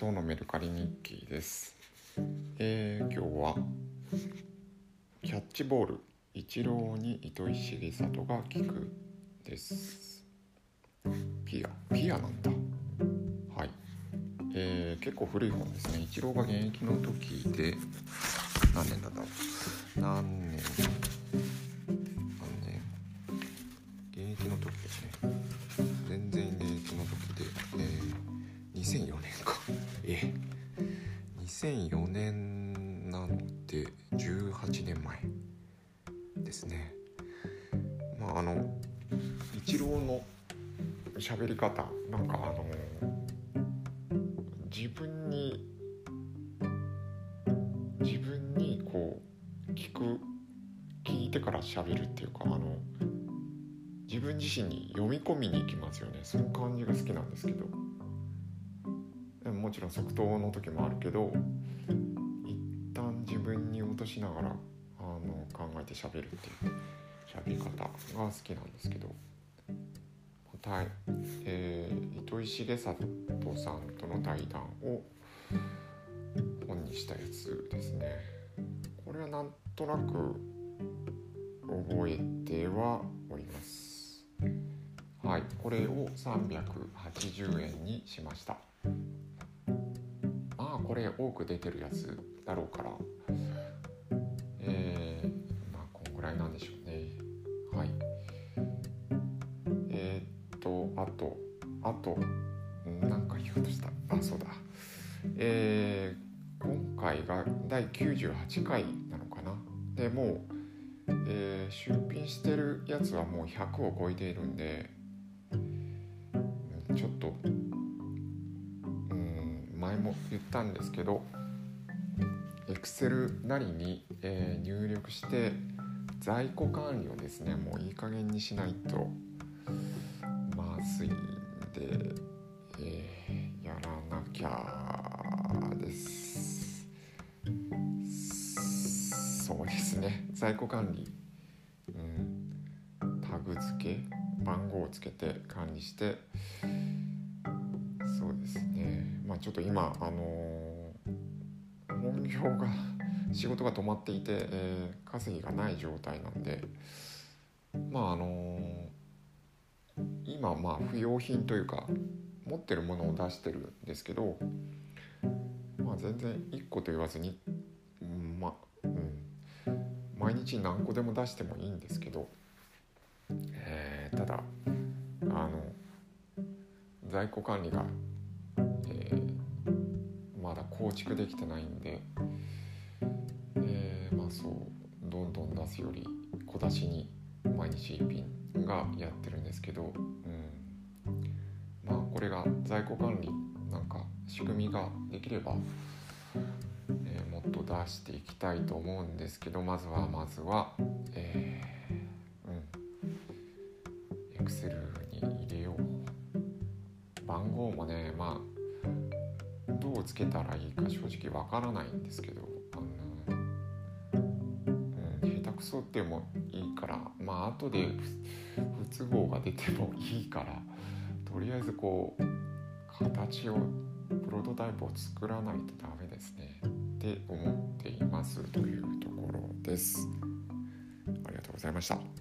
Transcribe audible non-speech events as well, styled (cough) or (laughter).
今日のメルカリ日記です、えー今日はキャッチボールイチローに糸井重里が聞くです。ピアピアなんだ。はい、えー結構古い本ですね。イチローが現役の時で何年だろう何年？何年？現役の時ですね。全然現役の時で、えー、2004年か。え2004年なので18年前ですね。まああのイチローの喋り方なんかあの自分に自分にこう聞く聞いてから喋るっていうかあの自分自身に読み込みに行きますよね。その感じが好きなんですけど。でもちろん即答の時もあるけど一旦自分に落としながらあの考えて喋るっていう喋り方が好きなんですけど。対、えー糸井重里さんとの対談を本にしたやつですね。これはなんとなく覚えてはおります。はいこれを380円にしました。これ多く出てるやつだろうから。えー、まあこんぐらいなんでしょうね。はい。えー、っとあとあとなんか言おうとした。あそうだ。えー、今回が第98回なのかな。でもう、えー出品してるやつはもう100を超えているんで言ったんですけど Excel なりに、えー入力して在庫管理をですねもういい加減にしないとまずいんで、えーやらなきゃです。そうですね。在庫管理、うん、タグ付け番号をつけて管理してそうです。ねまあちょっと今あの本業が (laughs) 仕事が止まっていて、えー稼ぎがない状態なんでまああのー今まあ不要品というか持ってるものを出してるんですけどまあ全然1個と言わずに、うんまうん、毎日何個でも出してもいいんですけど、えーただあの在庫管理が、えまだ構築できてないんで、えーまあそうどんどん出すより小出しに毎日一品がやってるんですけど、うん、まあこれが在庫管理なんか仕組みができれば、えーもっと出していきたいと思うんですけどまずはまずはえーうん。Excel に入れよう。番号もねまあどうつけたらいいか正直わからないんですけどあのうん、下手くそってもいいからまあ後で不不都合が出てもいいからとりあえずこう形をプロトタイプを作らないとダメですね。って思っていますというところです。ありがとうございました